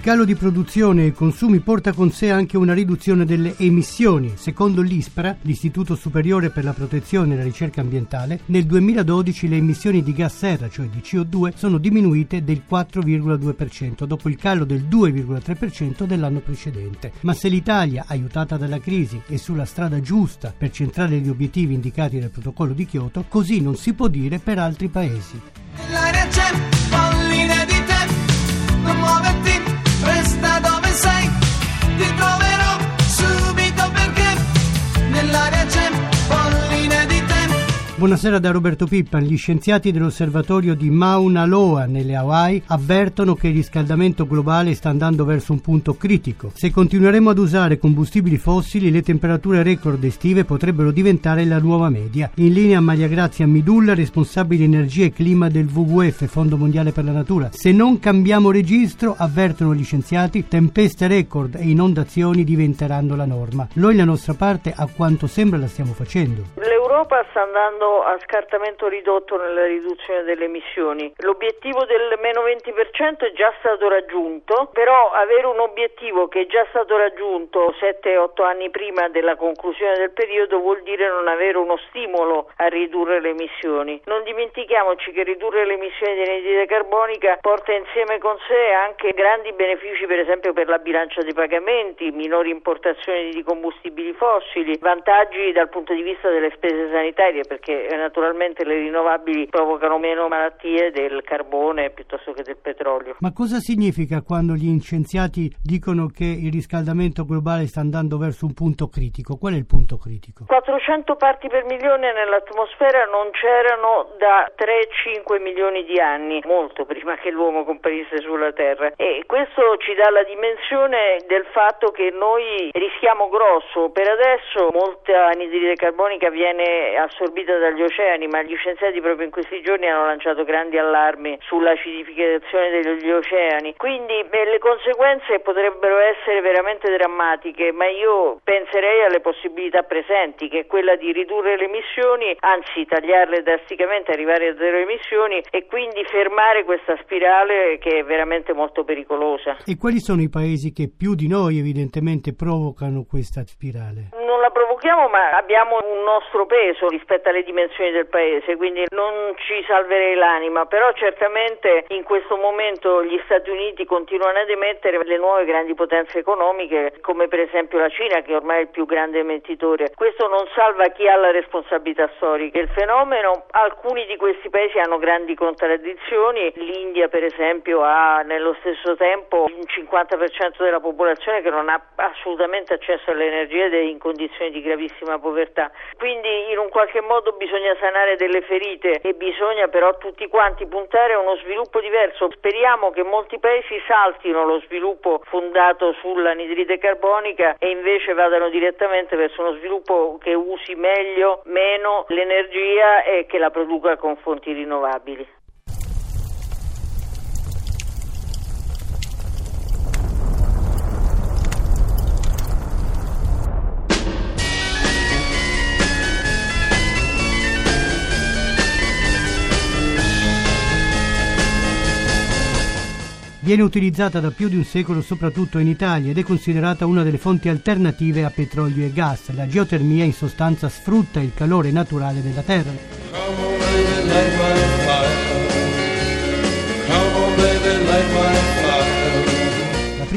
Il calo di produzione e consumi porta con sé anche una riduzione delle emissioni. Secondo l'ISPRA, l'Istituto Superiore per la Protezione e la Ricerca Ambientale, nel 2012 le emissioni di gas serra, cioè di CO2, sono diminuite del 4,2% dopo il calo del 2,3% dell'anno precedente. Ma se l'Italia, aiutata dalla crisi, è sulla strada giusta per centrare gli obiettivi indicati nel protocollo di Kyoto, così non si può dire per altri paesi. Buonasera da Roberto Pippan. Gli scienziati dell'osservatorio di Mauna Loa nelle Hawaii avvertono che il riscaldamento globale sta andando verso un punto critico. Se continueremo ad usare combustibili fossili, le temperature record estive potrebbero diventare la nuova media. In linea Maria Grazia Midulla, responsabile energia e clima del WWF, Fondo Mondiale per la Natura. Se non cambiamo registro, avvertono gli scienziati, tempeste record e inondazioni diventeranno la norma. Noi la nostra parte, a quanto sembra, la stiamo facendo. L'Europa sta andando a scartamento ridotto nella riduzione delle emissioni. L'obiettivo del meno 20% è già stato raggiunto, però avere un obiettivo che è già stato raggiunto 7-8 anni prima della conclusione del periodo vuol dire non avere uno stimolo a ridurre le emissioni. Non dimentichiamoci che ridurre le emissioni di anidride carbonica porta insieme con sé anche grandi benefici per esempio per la bilancia dei pagamenti, minori importazioni di combustibili fossili, vantaggi dal punto di vista delle spese sanitarie perché eh, naturalmente le rinnovabili provocano meno malattie del carbone piuttosto che del petrolio. Ma cosa significa quando gli scienziati dicono che il riscaldamento globale sta andando verso un punto critico? Qual è il punto critico? 400 parti per milione nell'atmosfera non c'erano da 3-5 milioni di anni, molto prima che l'uomo comparisse sulla Terra. E questo ci dà la dimensione del fatto che noi rischiamo grosso. Per adesso molta anidride carbonica viene assorbita dagli oceani, ma gli scienziati proprio in questi giorni hanno lanciato grandi allarmi sull'acidificazione degli oceani. Quindi beh, le conseguenze potrebbero essere veramente drammatiche, ma io penserei alle possibilità presenti, che è quella di ridurre le emissioni, anzi tagliarle drasticamente, arrivare a zero emissioni e quindi fermare questa spirale che è veramente molto pericolosa. E quali sono i paesi che più di noi evidentemente provocano questa spirale? Non la provochiamo, ma abbiamo un nostro peso rispetto alle dimensioni del paese, quindi non ci salverei l'anima, però certamente in questo momento gli Stati Uniti continuano ad emettere le nuove grandi potenze economiche, come per esempio la Cina, che ormai è il più grande emettitore. Questo non salva chi ha la responsabilità storica. Il fenomeno, alcuni di questi paesi hanno grandi contraddizioni, l'India per esempio ha nello stesso tempo un 50% della popolazione che non ha assolutamente accesso all'energia ed è in condizioni di gravissima povertà. Quindi in un qualche modo bisogna sanare delle ferite e bisogna però tutti quanti puntare a uno sviluppo diverso. Speriamo che molti paesi saltino lo sviluppo fondato sull'anidride carbonica e invece vadano direttamente verso uno sviluppo che usi meglio, meno l'energia e che la produca con fonti rinnovabili. Viene utilizzata da più di un secolo soprattutto in Italia ed è considerata una delle fonti alternative a petrolio e gas. La geotermia in sostanza sfrutta il calore naturale della terra.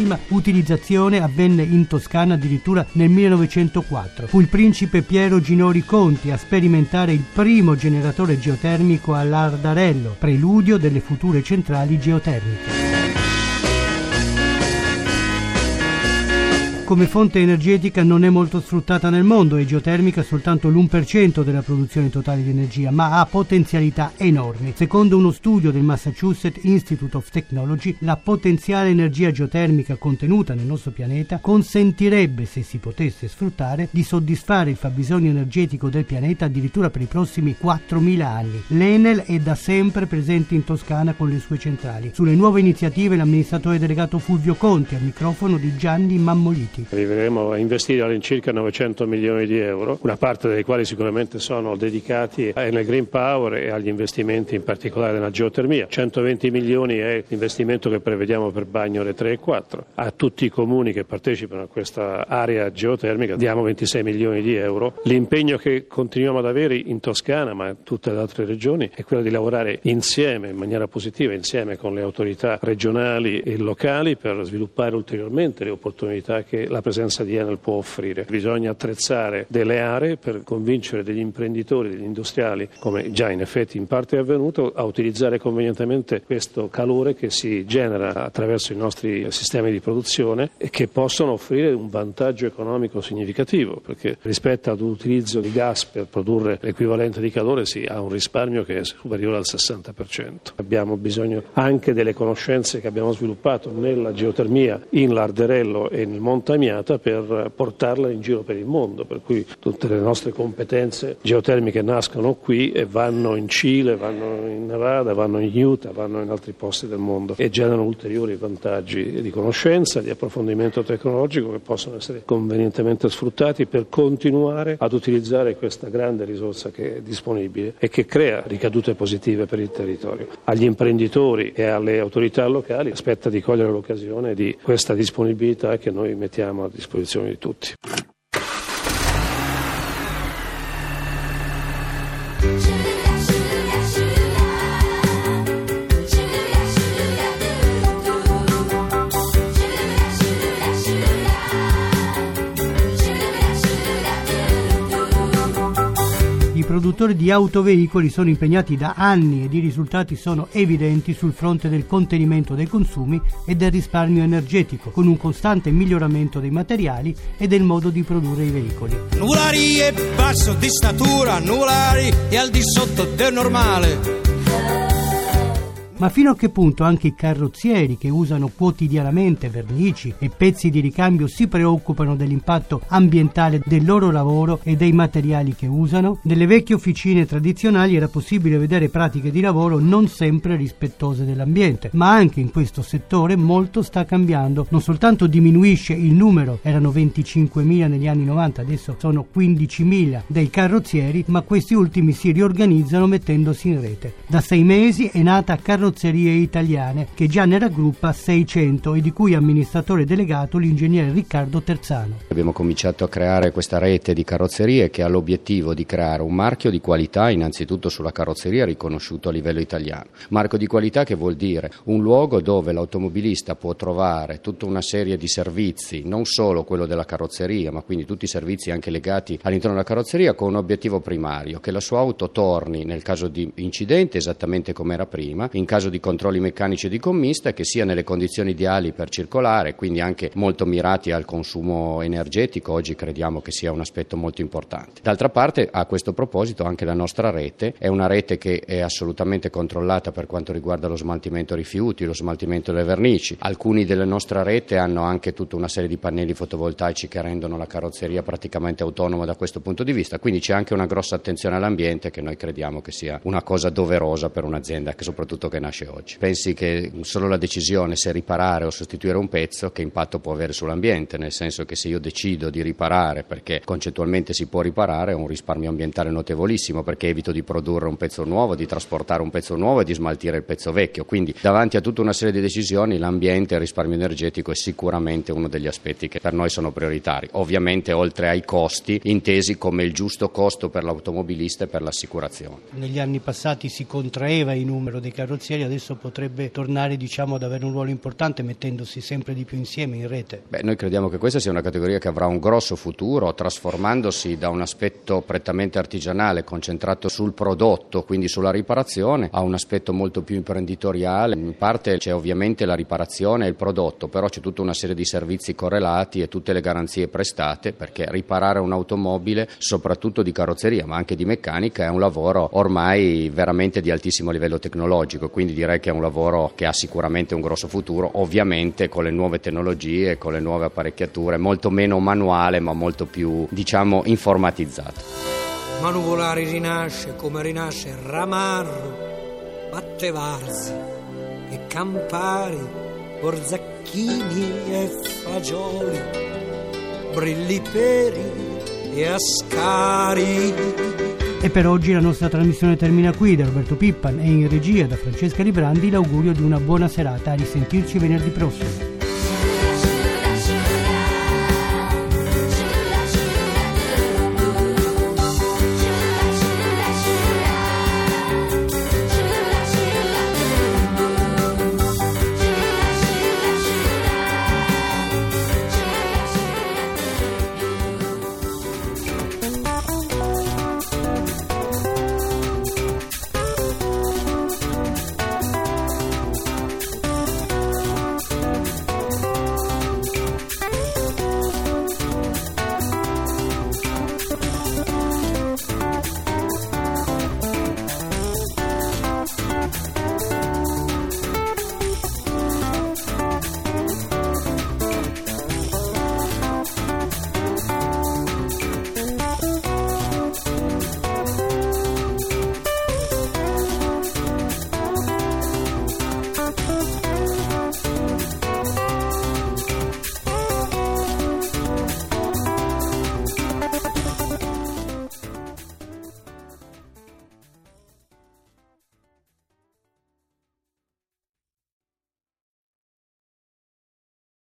Prima utilizzazione avvenne in Toscana addirittura nel 1904. Fu il principe Piero Ginori Conti a sperimentare il primo generatore geotermico all'Ardarello, preludio delle future centrali geotermiche. Come fonte energetica non è molto sfruttata nel mondo, è geotermica soltanto l'1% della produzione totale di energia, ma ha potenzialità enormi. Secondo uno studio del Massachusetts Institute of Technology, la potenziale energia geotermica contenuta nel nostro pianeta consentirebbe, se si potesse sfruttare, di soddisfare il fabbisogno energetico del pianeta addirittura per i prossimi 4.000 anni. L'Enel è da sempre presente in Toscana con le sue centrali. Sulle nuove iniziative l'amministratore delegato Fulvio Conti al microfono di Gianni Mammoliti. Arriveremo a investire all'incirca 900 milioni di euro, una parte dei quali sicuramente sono dedicati al Green Power e agli investimenti in particolare nella geotermia. 120 milioni è l'investimento che prevediamo per Bagnole 3 e 4. A tutti i comuni che partecipano a questa area geotermica diamo 26 milioni di euro. L'impegno che continuiamo ad avere in Toscana ma in tutte le altre regioni è quello di lavorare insieme, in maniera positiva, insieme con le autorità regionali e locali per sviluppare ulteriormente le opportunità che la presenza di Enel può offrire. Bisogna attrezzare delle aree per convincere degli imprenditori, degli industriali, come già in effetti in parte è avvenuto, a utilizzare convenientemente questo calore che si genera attraverso i nostri sistemi di produzione e che possono offrire un vantaggio economico significativo, perché rispetto ad un utilizzo di gas per produrre l'equivalente di calore si ha un risparmio che è superiore al 60%. Abbiamo bisogno anche delle conoscenze che abbiamo sviluppato nella geotermia in Larderello e nel Monte Amiata per portarla in giro per il mondo, per cui tutte le nostre competenze geotermiche nascono qui e vanno in Cile, vanno in Nevada, vanno in Utah, vanno in altri posti del mondo e generano ulteriori vantaggi di conoscenza, di approfondimento tecnologico che possono essere convenientemente sfruttati per continuare ad utilizzare questa grande risorsa che è disponibile e che crea ricadute positive per il territorio. Agli imprenditori e alle autorità locali aspetta di cogliere l'occasione di questa disponibilità che noi mettiamo a disposizione di tutti. Produttori di autoveicoli sono impegnati da anni ed i risultati sono evidenti sul fronte del contenimento dei consumi e del risparmio energetico, con un costante miglioramento dei materiali e del modo di produrre i veicoli. Nuvolari è basso di statura, nuvolari è al di sotto del normale. Ma fino a che punto anche i carrozzieri che usano quotidianamente vernici e pezzi di ricambio si preoccupano dell'impatto ambientale del loro lavoro e dei materiali che usano? Nelle vecchie officine tradizionali era possibile vedere pratiche di lavoro non sempre rispettose dell'ambiente, ma anche in questo settore molto sta cambiando. Non soltanto diminuisce il numero, erano 25.000 negli anni 90, adesso sono 15.000 dei carrozzieri, ma questi ultimi si riorganizzano mettendosi in rete. Da sei mesi è nata Carrozzerie Italiane, che già ne raggruppa 600 e di cui amministratore delegato l'ingegnere Riccardo Terzano. Abbiamo cominciato a creare questa rete di carrozzerie che ha l'obiettivo di creare un marchio di qualità innanzitutto sulla carrozzeria riconosciuto a livello italiano. Marchio di qualità che vuol dire un luogo dove l'automobilista può trovare tutta una serie di servizi, non solo quello della carrozzeria, ma quindi tutti i servizi anche legati all'interno della carrozzeria con un obiettivo primario, che la sua auto torni nel caso di incidente esattamente come era prima, in caso di controlli meccanici di commista che sia nelle condizioni ideali per circolare, quindi anche molto mirati al consumo energetico, oggi crediamo che sia un aspetto molto importante. D'altra parte, a questo proposito, anche la nostra rete è una rete che è assolutamente controllata per quanto riguarda lo smaltimento rifiuti, lo smaltimento delle vernici. Alcuni della nostra rete hanno anche tutta una serie di pannelli fotovoltaici che rendono la carrozzeria praticamente autonoma da questo punto di vista, quindi c'è anche una grossa attenzione all'ambiente che noi crediamo che sia una cosa doverosa per un'azienda soprattutto che nasce oggi. Pensi che solo la decisione se riparare o sostituire un pezzo che impatto può avere sull'ambiente, nel senso che se io decido di riparare perché concettualmente si può riparare ho un risparmio ambientale notevolissimo perché evito di produrre un pezzo nuovo, di trasportare un pezzo nuovo e di smaltire il pezzo vecchio. Quindi davanti a tutta una serie di decisioni l'ambiente e il risparmio energetico è sicuramente uno degli aspetti che per noi sono prioritari. Ovviamente oltre ai costi intesi come il giusto costo per l'automobilista e per l'assicurazione. Negli anni passati si contraeva il numero dei carrozzieri carrozzeria adesso potrebbe tornare diciamo, ad avere un ruolo importante mettendosi sempre di più insieme in rete? Beh, noi crediamo che questa sia una categoria che avrà un grosso futuro, trasformandosi da un aspetto prettamente artigianale concentrato sul prodotto, quindi sulla riparazione, a un aspetto molto più imprenditoriale. In parte c'è ovviamente la riparazione e il prodotto, però c'è tutta una serie di servizi correlati e tutte le garanzie prestate, perché riparare un'automobile, soprattutto di carrozzeria, ma anche di meccanica, è un lavoro ormai veramente di altissimo livello tecnologico, quindi direi che è un lavoro che ha sicuramente un grosso futuro, ovviamente con le nuove tecnologie, con le nuove apparecchiature, molto meno manuale ma molto più diciamo informatizzato. Ma nuvolare rinasce come rinasce Ramarro, Battevarsi e Campari, Borzacchini e Fagioli, Brilli Peri e Ascari. E per oggi la nostra trasmissione termina qui. Da Roberto Pippan e in regia da Francesca Librandi l'augurio di una buona serata. A risentirci venerdì prossimo.